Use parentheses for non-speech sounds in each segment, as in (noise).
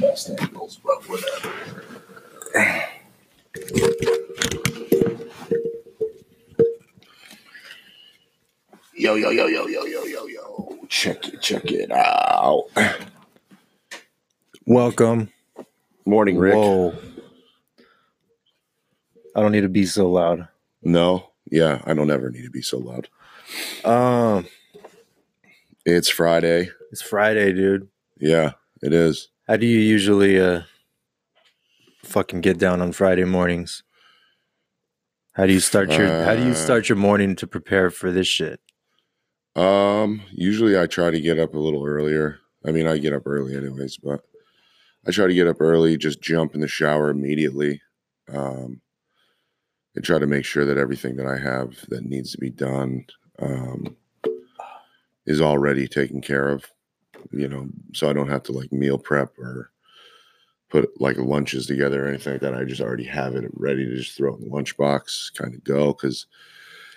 best angles, but whatever. Yo, yo, yo, yo, yo, yo, yo, yo. Check it, check it out. Welcome. Morning, Rick. Whoa. I don't need to be so loud. No, yeah, I don't ever need to be so loud. Um, It's Friday. it's Friday, dude. Yeah, it is. How do you usually uh fucking get down on Friday mornings? How do you start your how do you Uh, start your morning to prepare for this shit? Um, usually I try to get up a little earlier. I mean, I get up early anyways, but I try to get up early, just jump in the shower immediately. Um, and try to make sure that everything that I have that needs to be done um, is already taken care of, you know, so I don't have to like meal prep or put like lunches together or anything like that. I just already have it ready to just throw it in the lunchbox, kind of go. Cause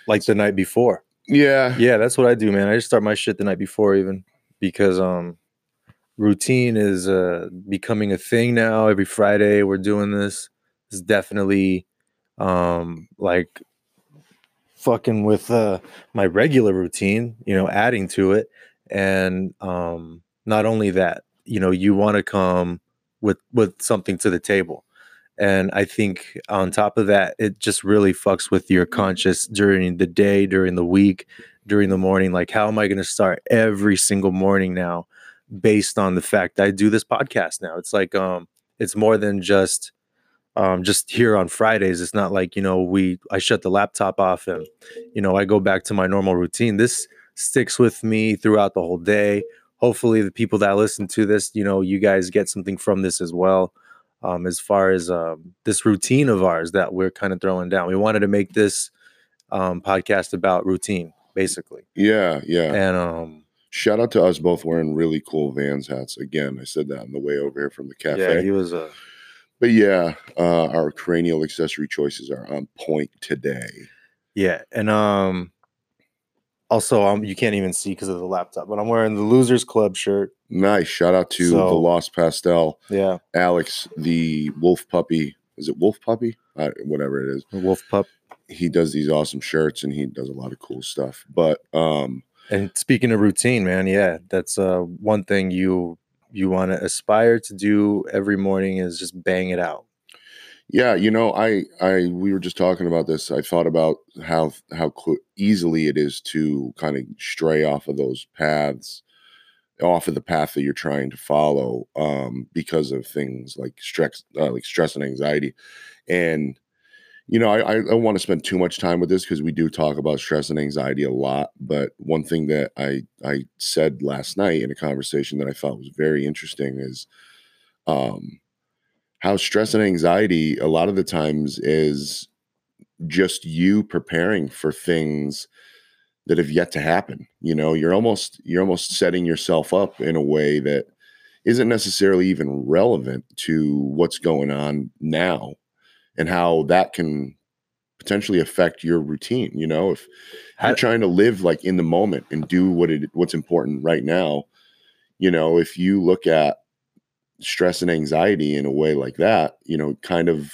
Like the night before. yeah, Yeah, that's what I do, man. I just start my shit the night before even because um routine is uh becoming a thing now. Every Friday we're doing this. It's definitely um like fucking with uh my regular routine, you know, adding to it. And um not only that, you know, you want to come with with something to the table. And I think on top of that, it just really fucks with your conscious during the day, during the week, during the morning. Like, how am I going to start every single morning now based on the fact I do this podcast now? It's like, um, it's more than just, um, just here on Fridays. It's not like, you know, we, I shut the laptop off and, you know, I go back to my normal routine. This sticks with me throughout the whole day. Hopefully, the people that listen to this, you know, you guys get something from this as well um, as far as um, this routine of ours that we're kind of throwing down. We wanted to make this um, podcast about routine, basically. yeah, yeah. And um, Shout out to us both wearing really cool Vans hats. Again, I said that on the way over here from the cafe. yeah, he was uh, but yeah, uh, our cranial accessory choices are on point today. yeah, and um, also um, you can't even see because of the laptop, but I'm wearing the Losers Club shirt. Nice. Shout out to the Lost Pastel, Yeah, Alex, the Wolf Puppy. Is it Wolf Puppy? Uh, whatever it is. Wolf Pup. He does these awesome shirts and he does a lot of cool stuff. But um, And speaking of routine, man, yeah, that's uh one thing you you want to aspire to do every morning is just bang it out. Yeah, you know, I I we were just talking about this. I thought about how how easily it is to kind of stray off of those paths, off of the path that you're trying to follow, um, because of things like stress, uh, like stress and anxiety, and you know, I I don't want to spend too much time with this because we do talk about stress and anxiety a lot. But one thing that I I said last night in a conversation that I thought was very interesting is, um how stress and anxiety a lot of the times is just you preparing for things that have yet to happen you know? You're almost you're almost setting yourself up in a way that isn't necessarily even relevant to what's going on now and how that can potentially affect your routine you know? If you're trying to live like in the moment and do what it what's important right now you know if you look at stress and anxiety in a way like that you know kind of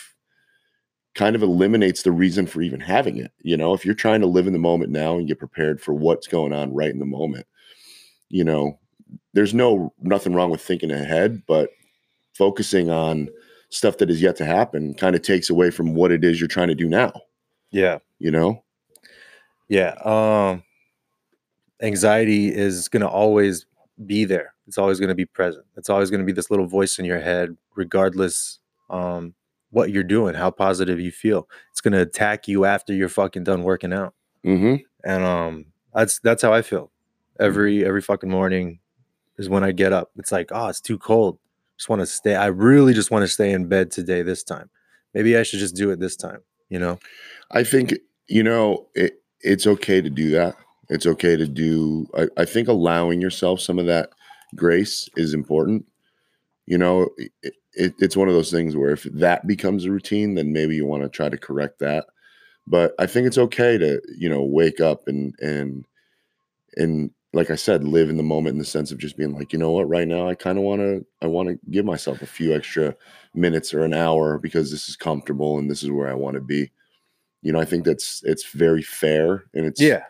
kind of eliminates the reason for even having it you know if you're trying to live in the moment now and get prepared for what's going on right in the moment you know there's no nothing wrong with thinking ahead but focusing on stuff that is yet to happen kind of takes away from what it is you're trying to do now Yeah. you know Yeah. Um anxiety is going to always be there. It's always going to be present. It's always going to be this little voice in your head regardless um what you're doing, how positive you feel. It's going to attack you after you're fucking done working out. mm-hmm And um that's that's how I feel. Every every fucking morning is when I get up. It's like, "Oh, it's too cold. Just want to stay. I really just want to stay in bed today this time. Maybe I should just do it this time, you know?" I think you know it, it's okay to do that. It's okay to do. I, I think allowing yourself some of that grace is important. You know, it, it, it's one of those things where if that becomes a routine, then maybe you want to try to correct that. But I think it's okay to you know wake up and and and like I said, live in the moment in the sense of just being like, you know what, right now I kind of want to, I want to give myself a few extra minutes or an hour because this is comfortable and this is where I want to be. You know, I think that's it's very fair and it's Yeah.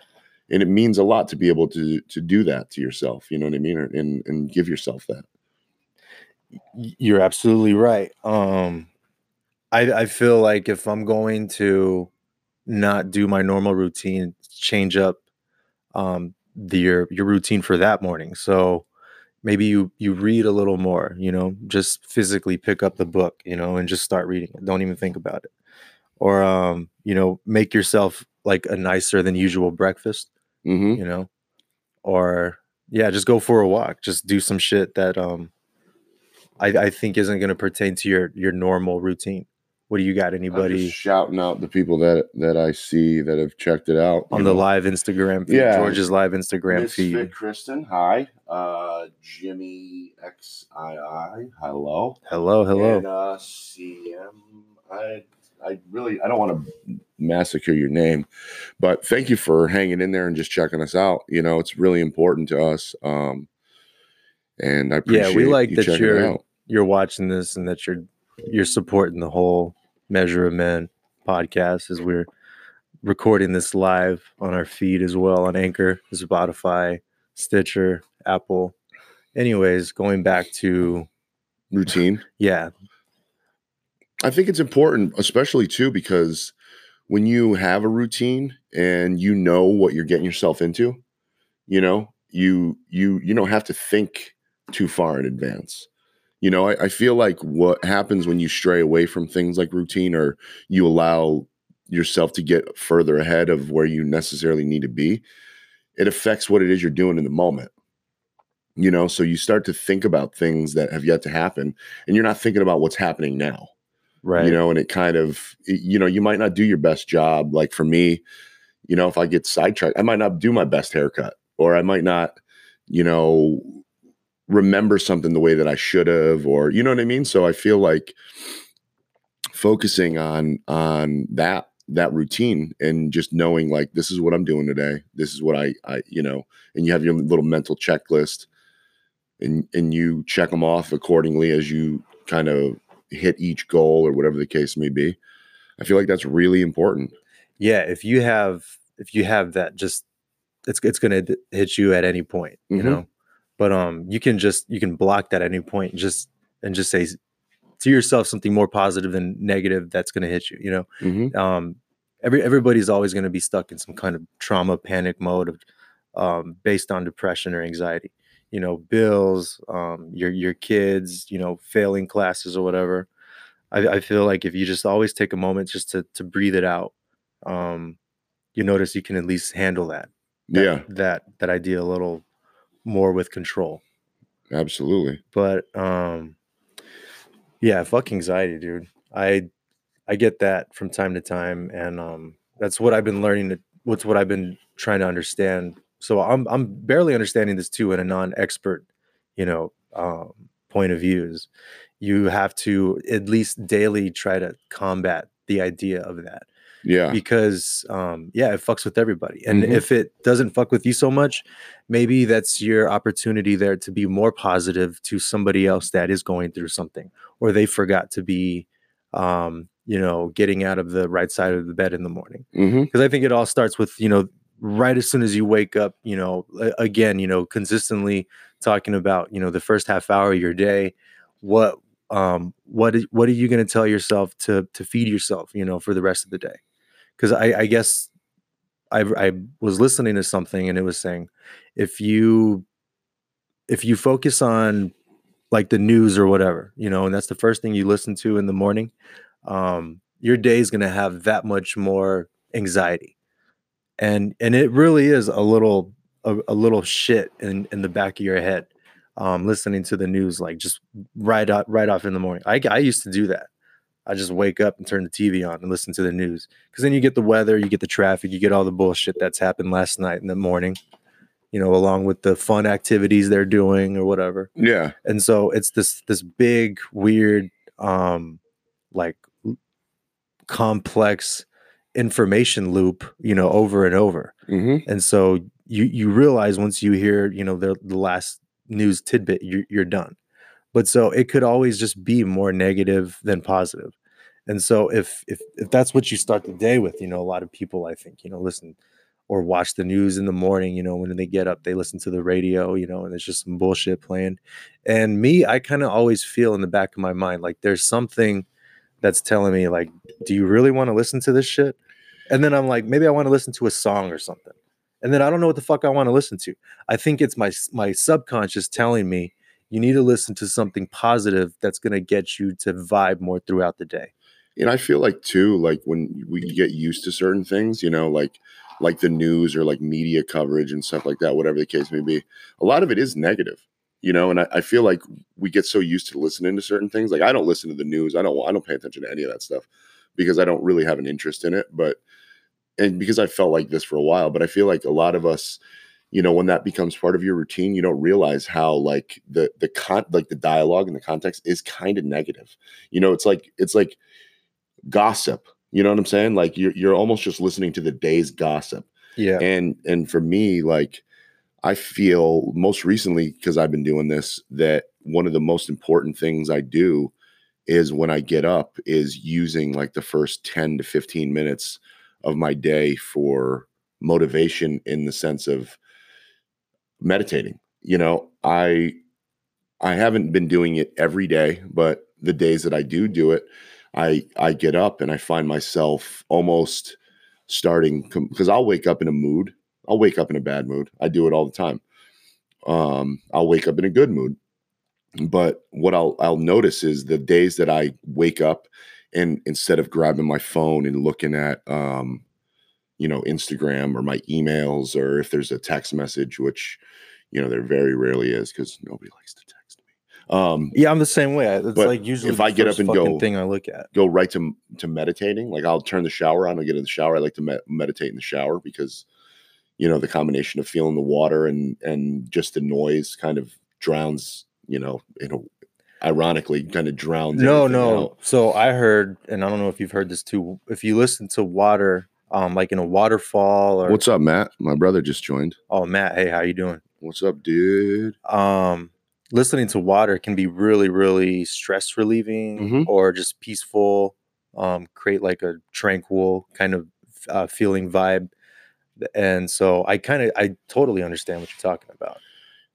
And it means a lot to be able to to do that to yourself. You know what I mean, or, and and give yourself that. You're absolutely right. Um, I I feel like if I'm going to not do my normal routine, change up um the your your routine for that morning. So maybe you you read a little more, you know, just physically pick up the book, you know, and just start reading it. Don't even think about it. Or um, you know, make yourself like a nicer than usual breakfast, hmm you know. Or yeah, just go for a walk. Just do some shit that um I, I think isn't going to pertain to your your normal routine. What do you got? I'm Anybody just shouting out the people that that I see that have checked it out on the know. live Instagram feed? Yeah. George's live Instagram Miss feed. Fit Kristen, hi. Uh, Jimmy XII, hello. Hello, hello. And uh, CM, I, I really, I don't want to massacre your name, but thank you for hanging in there and just checking us out. You know, it's really important to us. Um, and I Yeah, we like you that you're-. You're watching this and that you're you're supporting the whole Measure of Men podcast as we're recording this live on our feed as well on Anchor, Spotify, Stitcher, Apple. Anyways, going back to Routine. (laughs) yeah, I think it's important, especially too, because when you have a routine and you know what you're getting yourself into, you know, you you you don't have to think too far in advance. You know, I, I feel like what happens when you stray away from things like routine or you allow yourself to get further ahead of where you necessarily need to be, it affects what it is you're doing in the moment. You know, so you start to think about things that have yet to happen and you're not thinking about what's happening now right. you know and it kind of you know you might not do your best job. Like for me you know if i get sidetracked i might not do my best haircut or i might not you know remember something the way that i should have or you know what i mean? So i feel like focusing on on that that routine and just knowing like this is what i'm doing today. This is what i i you know and you have your little mental checklist and and you check them off accordingly as you kind of hit each goal or whatever the case may be. I feel like that's really important. yeah if you have if you have that just it's it's gonna hit you at any point you Mhm. know but um you can just you can block that at any point just and just say to yourself something more positive than negative that's gonna hit you you know Mhm. um every everybody's always gonna be stuck in some kind of trauma panic mode of um based on depression or anxiety you know bills um your your kids you know failing classes or whatever I, I feel like if you just always take a moment just to to breathe it out, um, you notice you can at least handle that. that Yeah, that that idea a little more with control. absolutely. But um, yeah, fuck anxiety, dude. I I get that from time to time, and um, that's what I've been learning. To, what's what I've been trying to understand. So I'm I'm barely understanding this too in a non-expert, you know, um, point of views. You have to at least daily try to combat the idea of that Yeah. because um yeah it fucks with everybody and Mhm. if it doesn't fuck with you so much maybe that's your opportunity there to be more positive to somebody else that is going through something or they forgot to be um you know getting out of the right side of the bed in the morning hmm because i think it all starts with you know right as soon as you wake up you know again you know consistently talking about you know the first half hour of your day what um what what are you going to tell yourself to to feed yourself you know for the rest of the day? Because i i guess I, I was listening to something and it was saying if you if you focus on like the news or whatever you know and that's the first thing you listen to in the morning um your day is going to have that much more anxiety and and it really is a little a, a little shit in in the back of your head um listening to the news like just right out right off in the morning. I i used to do that. I just wake up and turn the tv on and listen to the news because then you get the weather you get the traffic you get all the bullshit that's happened last night in the morning you know along with the fun activities they're doing or whatever. Yeah. and so it's this this big weird um like complex information loop you know over and over. Hmm and so you you realize once you hear you know the the last news tidbit you're, you're done. But so it could always just be more negative than positive. And so if if if that's what you start the day with you know a lot of people i think you know listen or watch the news in the morning you know when they get up they listen to the radio you know and there's just some bullshit playing. And me i kind of always feel in the back of my mind like there's something that's telling me like do you really want to listen to this shit? And then i'm like maybe i want to listen to a song or something. And then i don't know what the fuck i want to listen to. I think it's my my subconscious telling me you need to listen to something positive that's going to get you to vibe more throughout the day. And I feel like too, like when we get used to certain things, you know, like like the news or like media coverage and stuff like that, whatever the case may be, a lot of it is negative, you know. And I, I feel like we get so used to listening to certain things. Like I don't listen to the news. I don't. I don't pay attention to any of that stuff because I don't really have an interest in it. But and because I felt like this for a while, but I feel like a lot of us you know when that becomes part of your routine you don't realize how like the the con like the dialogue and the context is kind of negative you know it's like it's like gossip. You know what I'm saying? Like you're you're almost just listening to the day's gossip. yeah And and for me, like I feel most recently because I've been doing this that one of the most important things I do is when I get up is using like the first 10 to 15 minutes of my day for motivation in the sense of meditating. You know, I I haven't been doing it every day, but the days that I do do it, I I get up and I find myself almost starting because I'll wake up in a mood. I'll wake up in a bad mood. I do it all the time. Um, I'll wake up in a good mood. But what I'll I'll notice is the days that I wake up and instead of grabbing my phone and looking at um, you know, Instagram or my emails or if there's a text message, which you know there very rarely is because nobody likes to text me. Um, yeah i'm the same way it's like usually if the I get up and go- thing i look at go right to to meditating. Like I'll turn the shower on. I get in the shower. I like to me- meditate in the shower because you know the combination of feeling the water and and just the noise kind of drowns. You know, you know, ironically, kind of drowns. no no out. so i heard and i don't know if you've heard this too if you listen to water um like in a waterfall or What's up, Matt? My brother just joined. oh matt hey how you doing What's up, dude? um listening to water can be really really stress relieving Mhm. or just peaceful um create like a tranquil kind of uh, feeling vibe and so i kind of i totally understand what you're talking about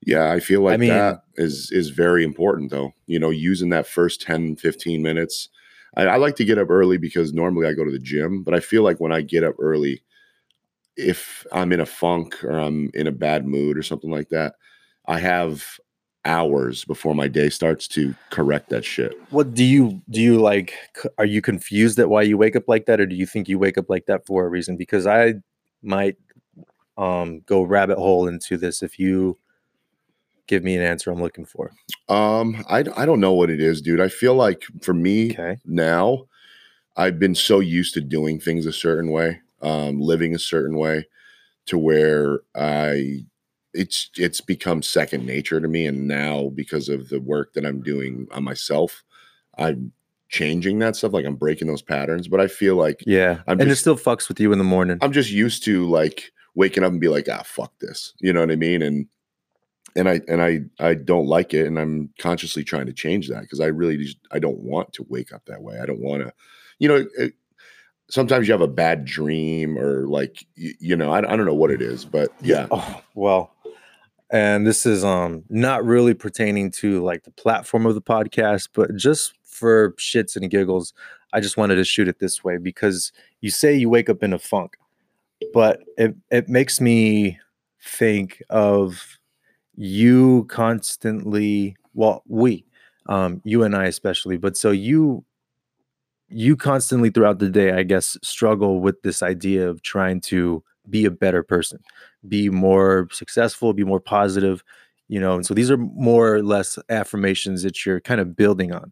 Yeah, I feel like mean- that is is very important though. You know, using that first 10, 15 minutes. I, I like to get up early because normally I go to the gym, but I feel like when I get up early, if I'm in a funk or I'm in a bad mood or something like that, I have hours before my day starts to correct that shit. what do you do you like are you confused at why you wake up like that or do you think you wake up like that for a reason because i might um go rabbit hole into this if you give me an answer i'm looking for Um, I I don't know what it is, dude. I feel like for me, okay now I've been so used to doing things a certain way, um, living a certain way, to where I it's it's become second nature to me. And now because of the work that I'm doing on myself, I'm changing that stuff. Like I'm breaking those patterns. But I feel like yeah I'm and it still fucks with you in the morning I'm just used to like waking up and be like, ah, fuck this. You know what I mean? And and I and I I don't like it, and I'm consciously trying to change that because I really just I don't want to wake up that way. I don't want to, you know. It, sometimes you have a bad dream or like you, you know I, I don't know what it is, but yeah, Oh, well, and this is um not really pertaining to like the platform of the podcast, but just for shits and giggles, I just wanted to shoot it this way because you say you wake up in a funk, but it it makes me think of you constantly, well, we, um, you and I especially, but so you you constantly throughout the day, I guess, struggle with this idea of trying to be a better person, be more successful, be more positive, you know. And so these are more or less affirmations that you're kind of building on.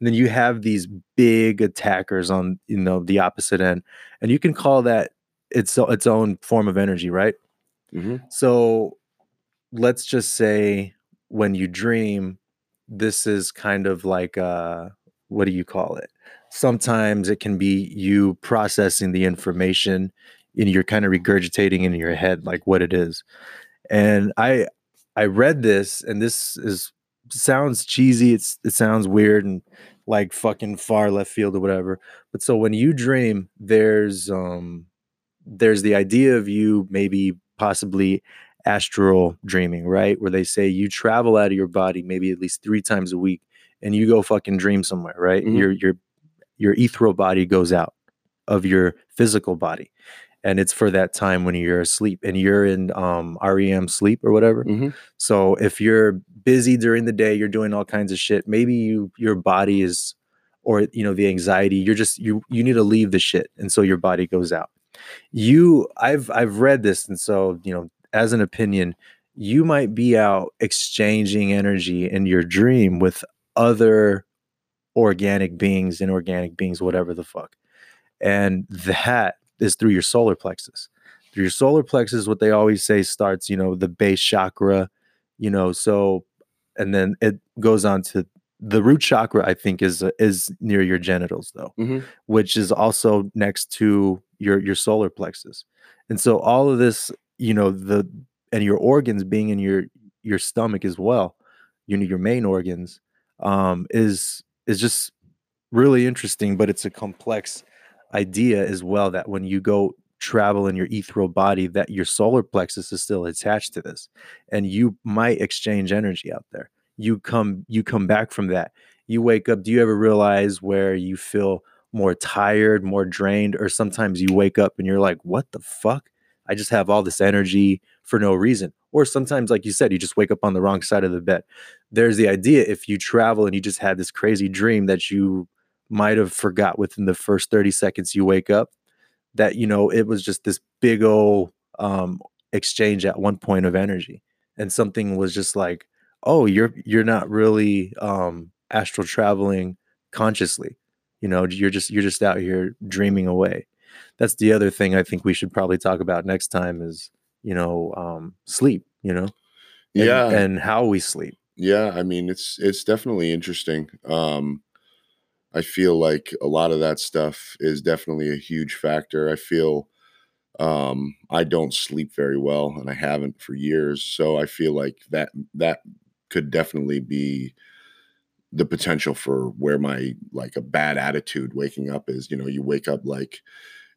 And then you have these big attackers on, you know, the opposite end, and you can call that its its own form of energy, right? Mhm. So let's just say when you dream, this is kind of like uh what do you call it? Sometimes it can be you processing the information, and you're kind of regurgitating in your head like what it is. And I I read this and this is sounds cheesy, it's it sounds weird and like fucking far left field or whatever. But so when you dream, there's um there's the idea of you maybe possibly astral dreaming, right? Where they say you travel out of your body maybe at least three times a week and you go fucking dream somewhere, right? Mhm. Your your your ethereal body goes out of your physical body. And it's for that time when you're asleep and you're in um REM sleep or whatever. Mhm. So if you're busy during the day, you're doing all kinds of shit. Maybe you your body is or you know the anxiety, you're just you you need to leave the shit and so your body goes out. You I've I've read this and so, you know, as an opinion, you might be out exchanging energy in your dream with other organic beings, inorganic beings, whatever the fuck. And that is through your solar plexus. Through your solar plexus, what they always say starts, you know, the base chakra, you know, so and then it goes on to the root chakra, I think, is is near your genitals though, Mhm. which is also next to your your solar plexus. And so all of this, you know, the and your organs being in your your stomach as well, you know, your main organs, um, is is just really interesting, but it's a complex idea as well that when you go travel in your ethereal body that your solar plexus is still attached to this and you might exchange energy out there. You come you come back from that. You wake up do you ever realize where you feel more tired more drained or sometimes you wake up and you're like what the fuck? I just have all this energy for no reason. Or sometimes like you said you just wake up on the wrong side of the bed. There's the idea if you travel and you just had this crazy dream that you might have forgot within the first 30 seconds you wake up that you know it was just this big old um exchange at one point of energy and something was just like oh you're you're not really um astral traveling consciously you know you're just you're just out here dreaming away that's the other thing i think we should probably talk about next time is you know um sleep you know and, Yeah. and how we sleep Yeah, I mean it's it's definitely interesting. Um I feel like a lot of that stuff is definitely a huge factor. I feel um I don't sleep very well and I haven't for years, so I feel like that that could definitely be the potential for where my like a bad attitude waking up is, you know, you wake up like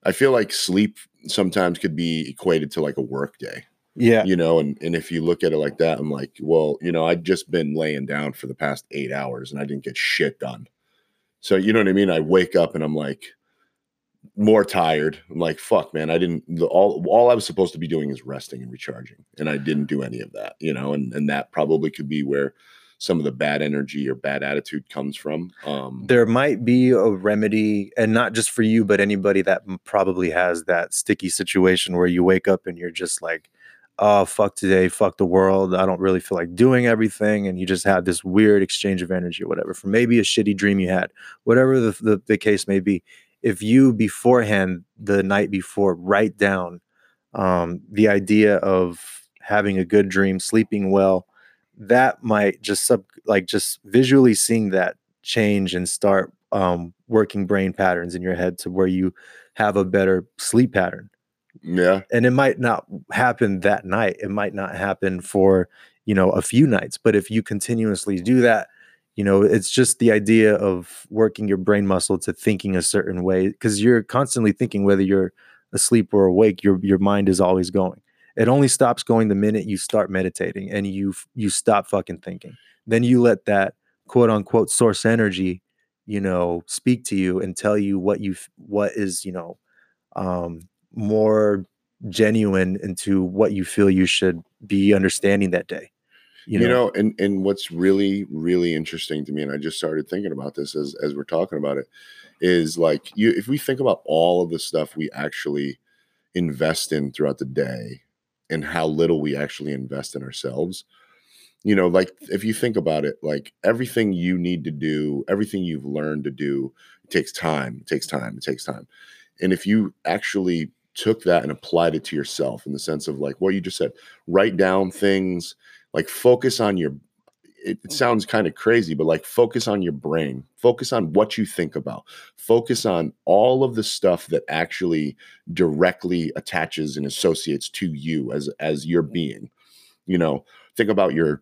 I feel like sleep sometimes could be equated to like a work day yeah you know and, and if you look at it like that i'm like well you know i'd just been laying down for the past eight hours and i didn't get shit done so you know what i mean? I wake up and i'm like more tired. I'm like fuck man i didn't the, all all i was supposed to be doing is resting and recharging and i didn't do any of that you know? And and that probably could be where some of the bad energy or bad attitude comes from um there might be a remedy and not just for you but anybody that probably has that sticky situation where you wake up and you're just like oh fuck today fuck the world i don't really feel like doing everything and you just have this weird exchange of energy or whatever for maybe a shitty dream you had whatever the, the, the case may be if you beforehand the night before write down um, the idea of having a good dream sleeping well that might just sub like just visually seeing that change and start um, working brain patterns in your head to where you have a better sleep pattern. Yeah And it might not happen that night. It might not happen for, you know, a few nights. But if you continuously do that, you know, it's just the idea of working your brain muscle to thinking a certain way because you're constantly thinking whether you're asleep or awake, your your mind is always going. It only stops going the minute you start meditating and you you stop fucking thinking. Then you let that quote unquote source energy, you know, speak to you and tell you what you what is, you know, um more genuine into what you feel you should be understanding that day. you know, and and what's really really interesting to me and i just started thinking about this as as we're talking about it is like you if we think about all of the stuff we actually invest in throughout the day and how little we actually invest in ourselves you know like if you think about it like everything you need to do everything you've learned to do it takes time it takes time it takes time and if you actually took that and applied it to yourself in the sense of like what you just said write down things like focus on your it, it sounds kind of crazy, but like focus on your brain, focus on what you think about, focus on all of the stuff that actually directly attaches and associates to you as as your being. You know, think about your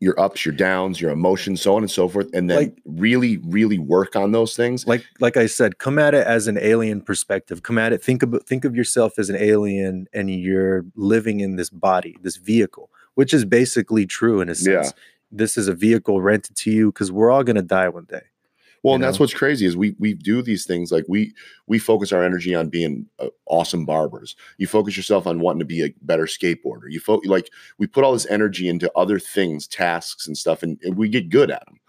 your ups, your downs, your emotions, so on and so forth, and then Like- really, really work on those things. like like I said, come at it as an alien perspective. Come at it. Think of think of yourself as an alien, and you're living in this body, this vehicle, which is basically true in a Yeah. sense. This is a vehicle rented to you because we're all gonna die one day. Well, and that's what's crazy is we we do these things like we we focus our energy on being uh, awesome barbers. You focus yourself on wanting to be a better skateboarder. You fo- like we put all this energy into other things, tasks and stuff, and, and we get good at them.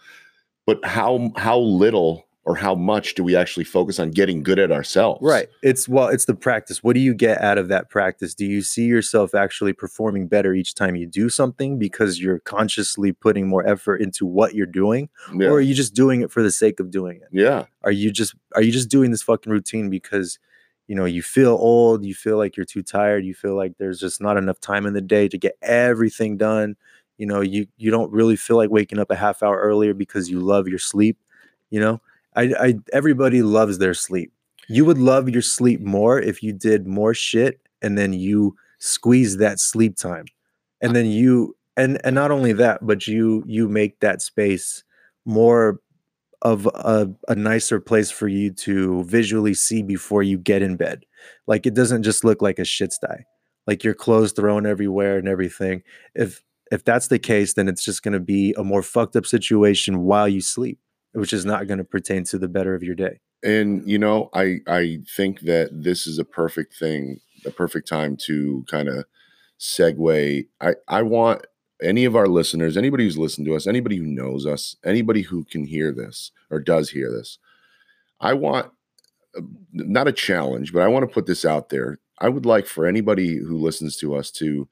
But how how little or how much do we actually focus on getting good at ourselves? Right. It's well, it's the practice. What do you get out of that practice? Do you see yourself actually performing better each time you do something because you're consciously putting more effort into what you're doing, Yeah. or are you just doing it for the sake of doing it? yeah. Are you just are you just doing this fucking routine because you know you feel old, you feel like you're too tired, you feel like there's just not enough time in the day to get everything done. You know, you you don't really feel like waking up a half hour earlier because you love your sleep. You know, I, I everybody loves their sleep. You would love your sleep more if you did more shit and then you squeeze that sleep time. And then you and and not only that, but you you make that space more of a, a nicer place for you to visually see before you get in bed. Like it doesn't just look like a shit sty. Like your clothes thrown everywhere and everything. If if that's the case, then it's just gonna be a more fucked up situation while you sleep, which is not gonna pertain to the better of your day. And you know, I I think that this is a perfect thing, a perfect time to kind of segue. I I want any of our listeners, anybody who's listened to us, anybody who knows us, anybody who can hear this or does hear this, I want uh, not a challenge, but I want to put this out there. I would like for anybody who listens to us to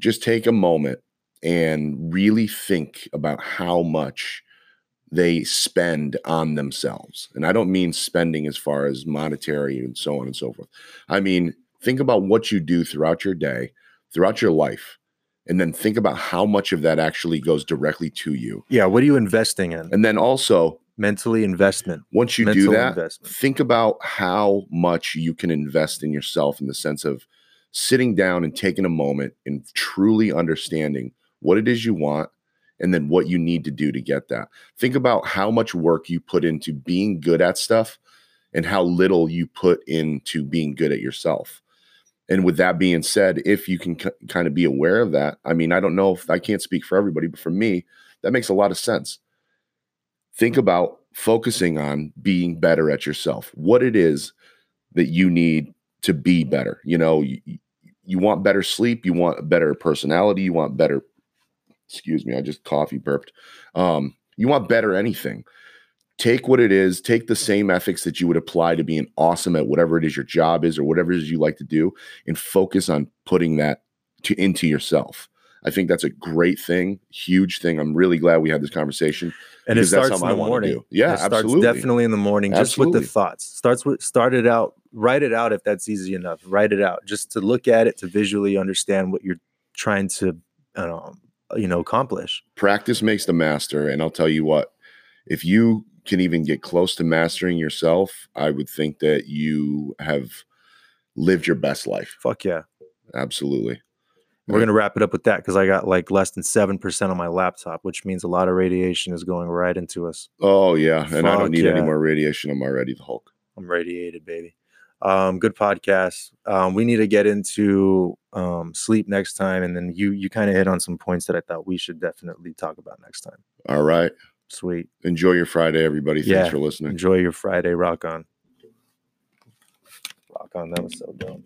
just take a moment and really think about how much they spend on themselves. And I don't mean spending as far as monetary and so on and so forth. I mean, think about what you do throughout your day, throughout your life, and then think about how much of that actually goes directly to you. Yeah, what are you investing in? And then also, Mentally investment. once you do that, investment. think about how much you can invest in yourself in the sense of sitting down and taking a moment and truly understanding what it is you want and then what you need to do to get that. Think about how much work you put into being good at stuff and how little you put into being good at yourself. And with that being said, if you can kind of be aware of that, I mean, I don't know if I can't speak for everybody, but for me, that makes a lot of sense. Think about focusing on being better at yourself, what it is that you need to be better. You know, you, you want better sleep, you want a better personality, you want better, excuse me, I just coffee burped. Um, you want better anything. Take what it is, take the same ethics that you would apply to being awesome at whatever it is your job is or whatever it is you like to do, and focus on putting that to into yourself. I think that's a great thing, huge thing. I'm really glad we had this conversation. And it starts in the morning. Yeah, it starts absolutely. definitely in the morning, just with the thoughts. Starts with start it out, write it out if that's easy enough. Write it out just to look at it to visually understand what you're trying to, um, you know, accomplish. practice makes the master and i'll tell you what if you can even get close to mastering yourself i would think that you have lived your best life Fuck yeah. absolutely We're gonna wrap it up with that because I got like less than seven percent on my laptop, which means a lot of radiation is going right into us. oh yeah and i don't need any more radiation i'm already the hulk I'm radiated, baby. Um, good podcast. Um, we need to get into um, sleep next time, and then you you kind of hit on some points that I thought we should definitely talk about next time. all right Sweet. enjoy your friday everybody thanks Yeah. for listening Enjoy your Friday. Rock on. Rock on. That was so dumb.